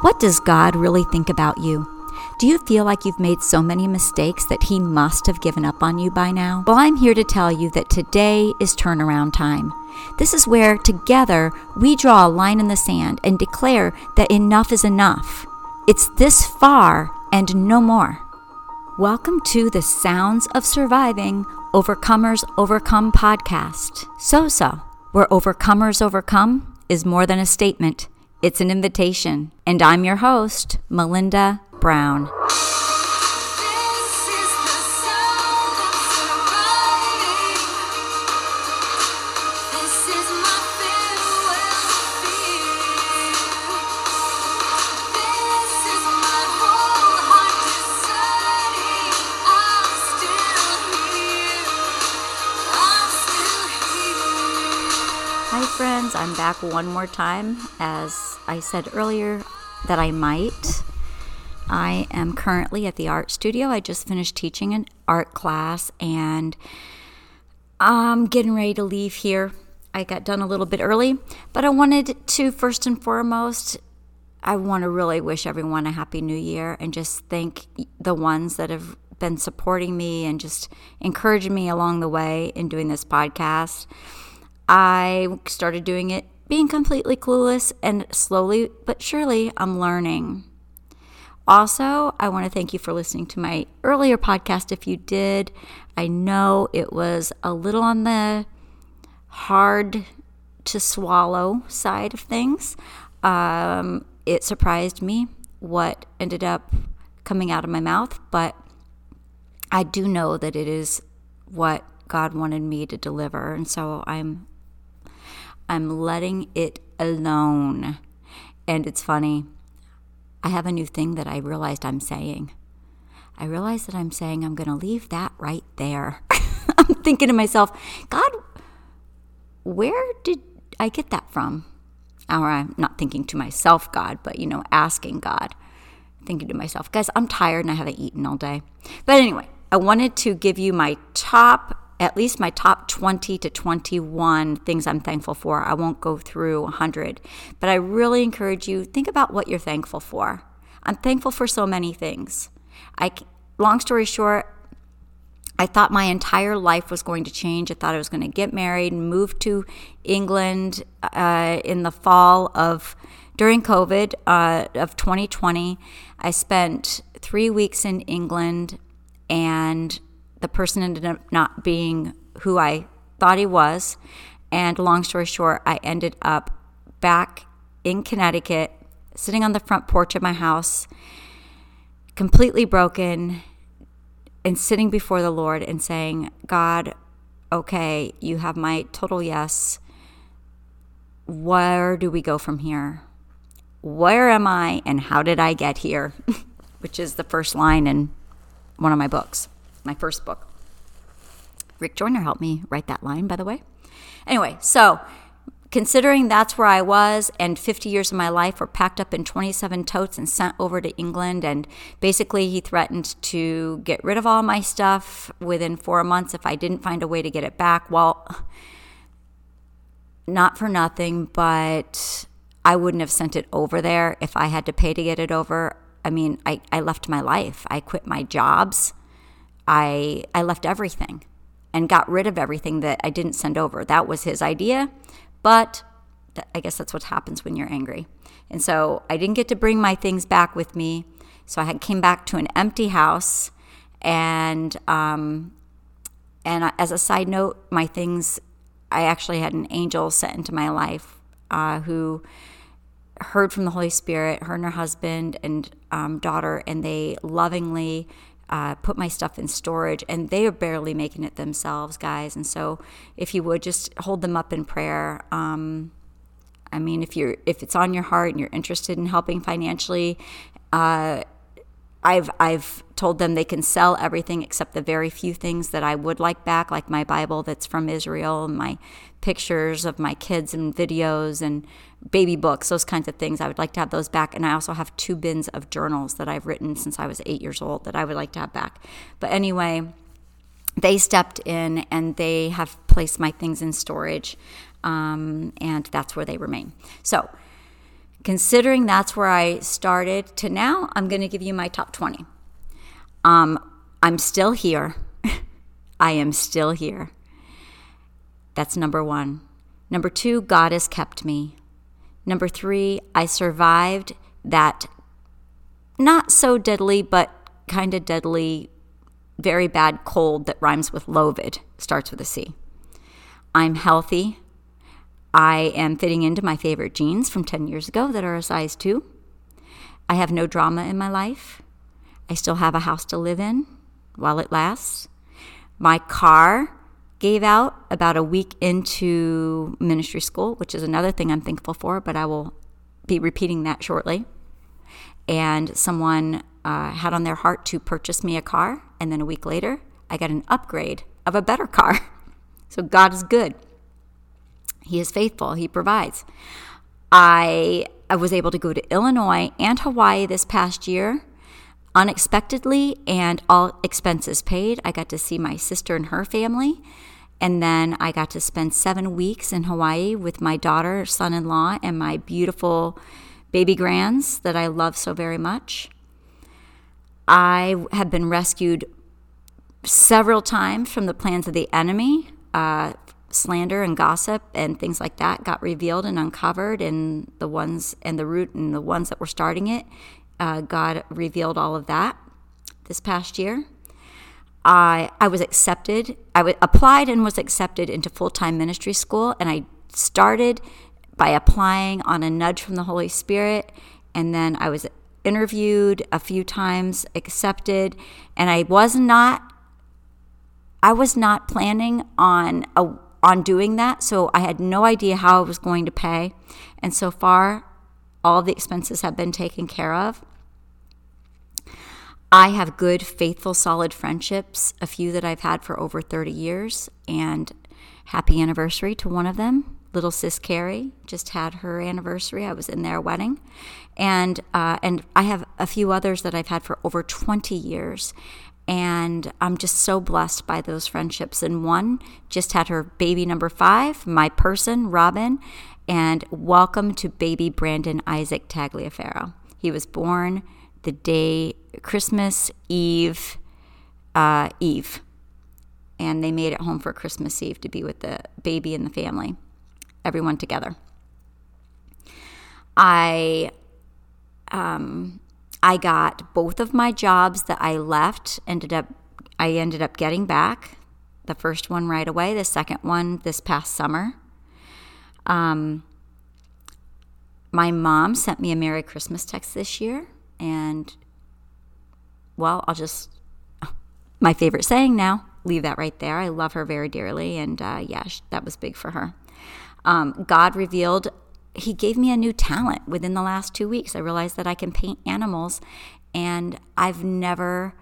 What does God really think about you? Do you feel like you've made so many mistakes that He must have given up on you by now? Well, I'm here to tell you that today is turnaround time. This is where, together, we draw a line in the sand and declare that enough is enough. It's this far and no more. Welcome to the Sounds of Surviving Overcomers Overcome podcast. So so, where Overcomers Overcome is more than a statement, it's an invitation. And I'm your host, Melinda Brown. One more time. As I said earlier, that I might. I am currently at the art studio. I just finished teaching an art class and I'm getting ready to leave here. I got done a little bit early, but I wanted to, first and foremost, I want to really wish everyone a happy new year and just thank the ones that have been supporting me and just encouraging me along the way in doing this podcast. I started doing it being completely clueless, and slowly but surely, I'm learning. Also, I want to thank you for listening to my earlier podcast. If you did, I know it was a little on the hard to swallow side of things. Um, it surprised me what ended up coming out of my mouth, but I do know that it is what God wanted me to deliver, and so I'm I'm letting it alone. And it's funny. I have a new thing that I realized I'm saying. I realized that I'm saying I'm going to leave that right there. I'm thinking to myself, God, where did I get that from? Or I'm not thinking to myself, God, but, you know, asking God. Thinking to myself, guys, I'm tired and I haven't eaten all day. But anyway, I wanted to give you my top at least my top 20 to 21 things I'm thankful for. I won't go through 100, but I really encourage you think about what you're thankful for. I'm thankful for so many things. I long story short, I thought my entire life was going to change. I thought I was going to get married and move to England uh, in the fall of during COVID uh, of 2020. I spent three weeks in England and the person ended up not being who I thought he was. And long story short, I ended up back in Connecticut, sitting on the front porch of my house, completely broken, and sitting before the Lord and saying, God, okay, you have my total yes. Where do we go from here? Where am I and how did I get here? Which is the first line in one of my books my first book. Rick Joyner helped me write that line, by the way. Anyway, so considering that's where I was, and 50 years of my life were packed up in 27 totes and sent over to England, and basically he threatened to get rid of all my stuff within four months if I didn't find a way to get it back. Well, not for nothing, but I wouldn't have sent it over there if I had to pay to get it over. I mean, I, I left my life. I quit my jobs. I I left everything and got rid of everything that I didn't send over. That was his idea, but th- I guess that's what happens when you're angry. And so I didn't get to bring my things back with me. So I had came back to an empty house, and um, and as a side note, my things. I actually had an angel sent into my life uh, who heard from the Holy Spirit, her and her husband and um, daughter, and they lovingly uh, put my stuff in storage, and they are barely making it themselves, guys. And so, if you would just hold them up in prayer. Um, I mean, if you're if it's on your heart and you're interested in helping financially, uh, I've I've told them they can sell everything except the very few things that I would like back, like my Bible that's from Israel, my pictures of my kids and videos and baby books, those kinds of things. I would like to have those back. And I also have two bins of journals that I've written since I was eight years old that I would like to have back. But anyway, they stepped in and they have placed my things in storage, um, and that's where they remain. So considering that's where I started to now, I'm going to give you my top 20. Um, I'm still here. I am still here. That's number one. Number two, God has kept me. Number three, I survived that not so deadly, but kind of deadly, very bad cold that rhymes with lovid, starts with a C. I'm healthy. I am fitting into my favorite jeans from 10 years ago that are a size 2. I have no drama in my life. I still have a house to live in while it lasts. My car gave out about a week into ministry school, which is another thing I'm thankful for, but I will be repeating that shortly. And someone uh, had on their heart to purchase me a car, and then a week later, I got an upgrade of a better car. So God is good. He is faithful. He provides. I I was able to go to Illinois and Hawaii this past year unexpectedly and all expenses paid. I got to see my sister and her family. And then I got to spend seven weeks in Hawaii with my daughter, son in law, and my beautiful baby grands that I love so very much. I have been rescued several times from the plans of the enemy. Uh, slander and gossip and things like that got revealed and uncovered, and the ones and the root and the ones that were starting it uh, God revealed all of that this past year. I I was accepted. I w- applied and was accepted into full time ministry school, and I started by applying on a nudge from the Holy Spirit, and then I was interviewed a few times, accepted, and I was not. I was not planning on a, on doing that, so I had no idea how I was going to pay, and so far all the expenses have been taken care of. I have good, faithful, solid friendships, a few that I've had for over 30 years, and happy anniversary to one of them. Little sis Carrie just had her anniversary. I was in their wedding, and uh, and I have a few others that I've had for over 20 years, and I'm just so blessed by those friendships. And one just had her baby number five, my person, Robin, and welcome to baby Brandon Isaac Tagliaferro. He was born the day Christmas Eve, uh, Eve, and they made it home for Christmas Eve to be with the baby and the family, everyone together. I, um, I got both of my jobs that I left. Ended up, I ended up getting back. The first one right away. The second one this past summer. Um, my mom sent me a Merry Christmas text this year, and well, I'll just, my favorite saying now, leave that right there. I love her very dearly, and uh, yeah, that was big for her. Um, God revealed, He gave me a new talent within the last two weeks. I realized that I can paint animals, and I've never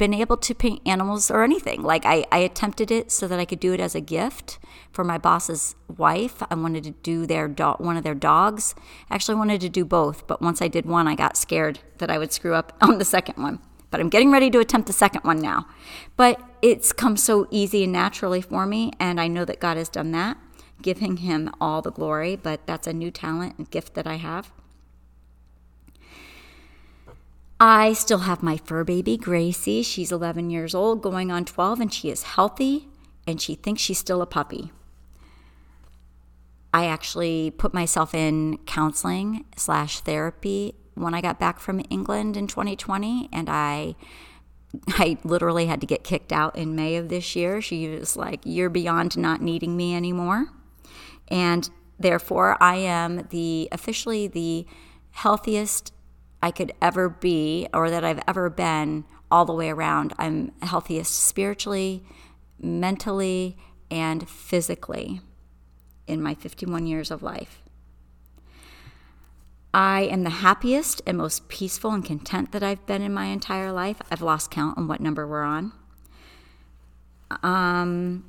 been able to paint animals or anything. Like I, I attempted it so that I could do it as a gift for my boss's wife. I wanted to do their do- one of their dogs. Actually, wanted to do both, but once I did one, I got scared that I would screw up on the second one. But I'm getting ready to attempt the second one now. But it's come so easy and naturally for me, and I know that God has done that, giving Him all the glory. But that's a new talent and gift that I have. I still have my fur baby, Gracie. She's 11 years old, going on 12, and she is healthy and she thinks she's still a puppy. I actually put myself in counseling slash therapy when I got back from England in 2020, and I I literally had to get kicked out in May of this year. She was like, You're beyond not needing me anymore. And therefore, I am the officially the healthiest I could ever be or that I've ever been all the way around. I'm healthiest spiritually, mentally, and physically in my 51 years of life. I am the happiest and most peaceful and content that I've been in my entire life. I've lost count on what number we're on. Um,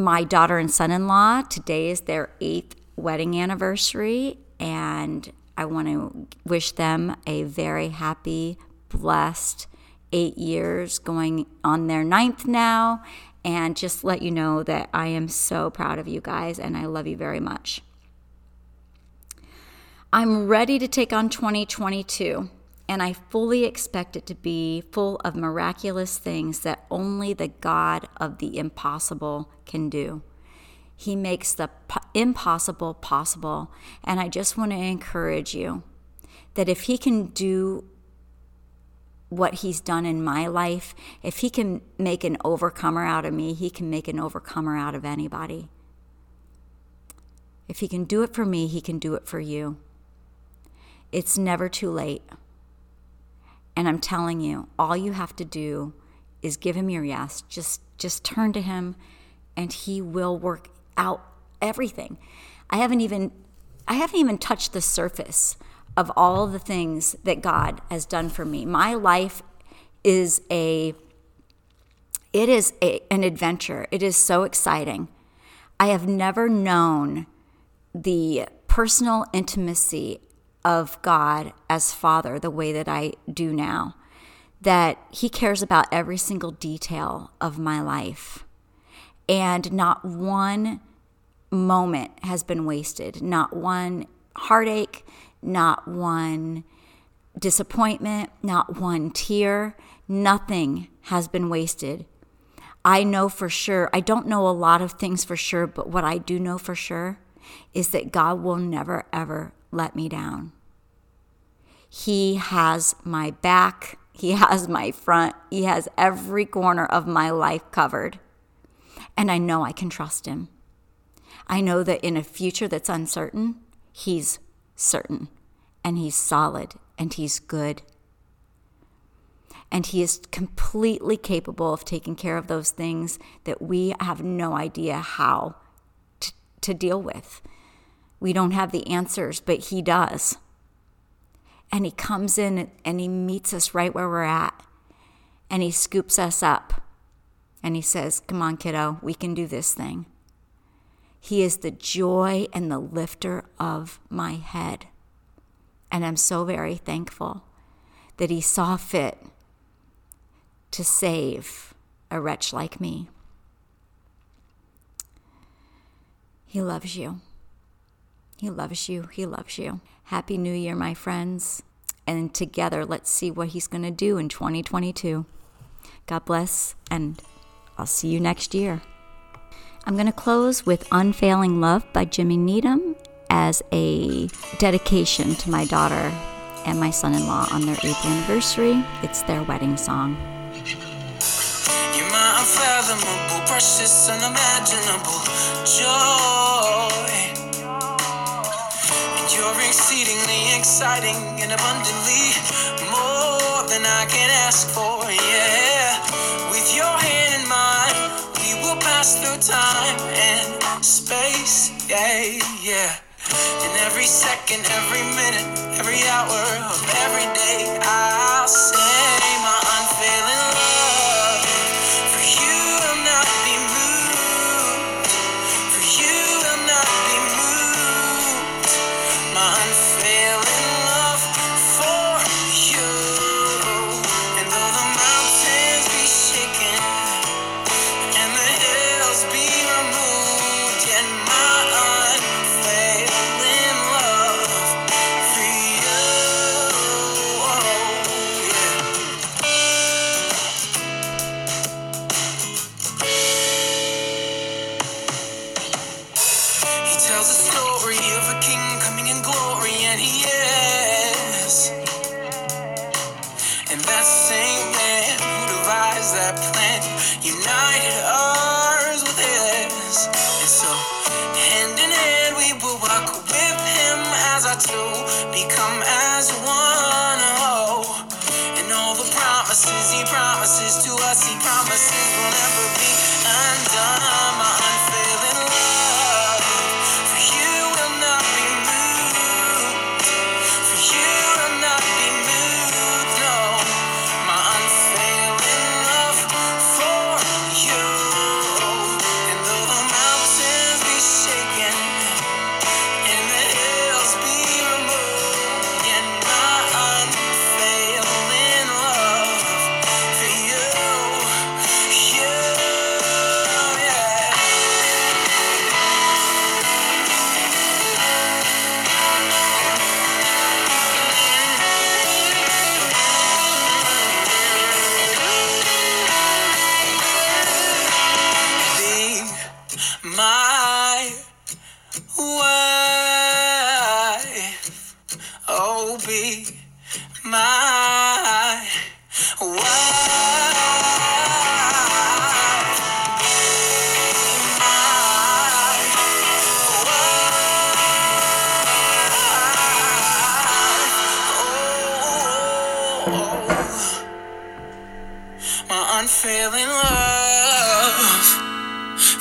my daughter and son in law, today is their eighth wedding anniversary, and I want to wish them a very happy, blessed eight years going on their ninth now. And just let you know that I am so proud of you guys and I love you very much. I'm ready to take on 2022, and I fully expect it to be full of miraculous things that only the God of the impossible can do. He makes the impossible possible. And I just want to encourage you that if He can do what He's done in my life, if He can make an overcomer out of me, He can make an overcomer out of anybody. If He can do it for me, He can do it for you. It's never too late. And I'm telling you, all you have to do is give him your yes. Just just turn to him and he will work out everything. I haven't even I haven't even touched the surface of all the things that God has done for me. My life is a it is a, an adventure. It is so exciting. I have never known the personal intimacy of God as Father the way that I do now. That He cares about every single detail of my life. And not one moment has been wasted, not one heartache, not one disappointment, not one tear. Nothing has been wasted. I know for sure, I don't know a lot of things for sure, but what I do know for sure is that God will never, ever let me down. He has my back, He has my front, He has every corner of my life covered. And I know I can trust Him. I know that in a future that's uncertain, He's certain and He's solid and He's good. And He is completely capable of taking care of those things that we have no idea how to, to deal with. We don't have the answers, but He does. And He comes in and He meets us right where we're at. And He scoops us up. And He says, Come on, kiddo, we can do this thing. He is the joy and the lifter of my head. And I'm so very thankful that He saw fit to save a wretch like me. He loves you. He loves you. He loves you. Happy New Year, my friends. And together, let's see what He's going to do in 2022. God bless, and I'll see you next year. I'm going to close with Unfailing Love by Jimmy Needham as a dedication to my daughter and my son in law on their eighth anniversary. It's their wedding song. You're my unfathomable, precious, unimaginable joy. Exceedingly exciting and abundantly more than I can ask for, yeah. With your hand in mine we will pass through time and space, yeah, yeah. And every second, every minute, every hour of every day, I'll that united ours with his. And so, hand in hand, we will walk with him as our two become as one. Oh, and all the promises he promises to us, he promises will never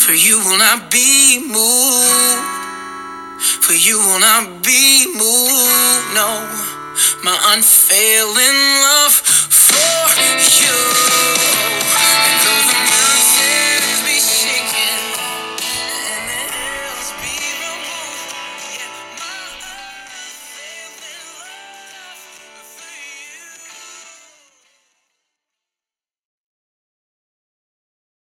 For you will not be moved. For you will not be moved. No, my unfailing love for you.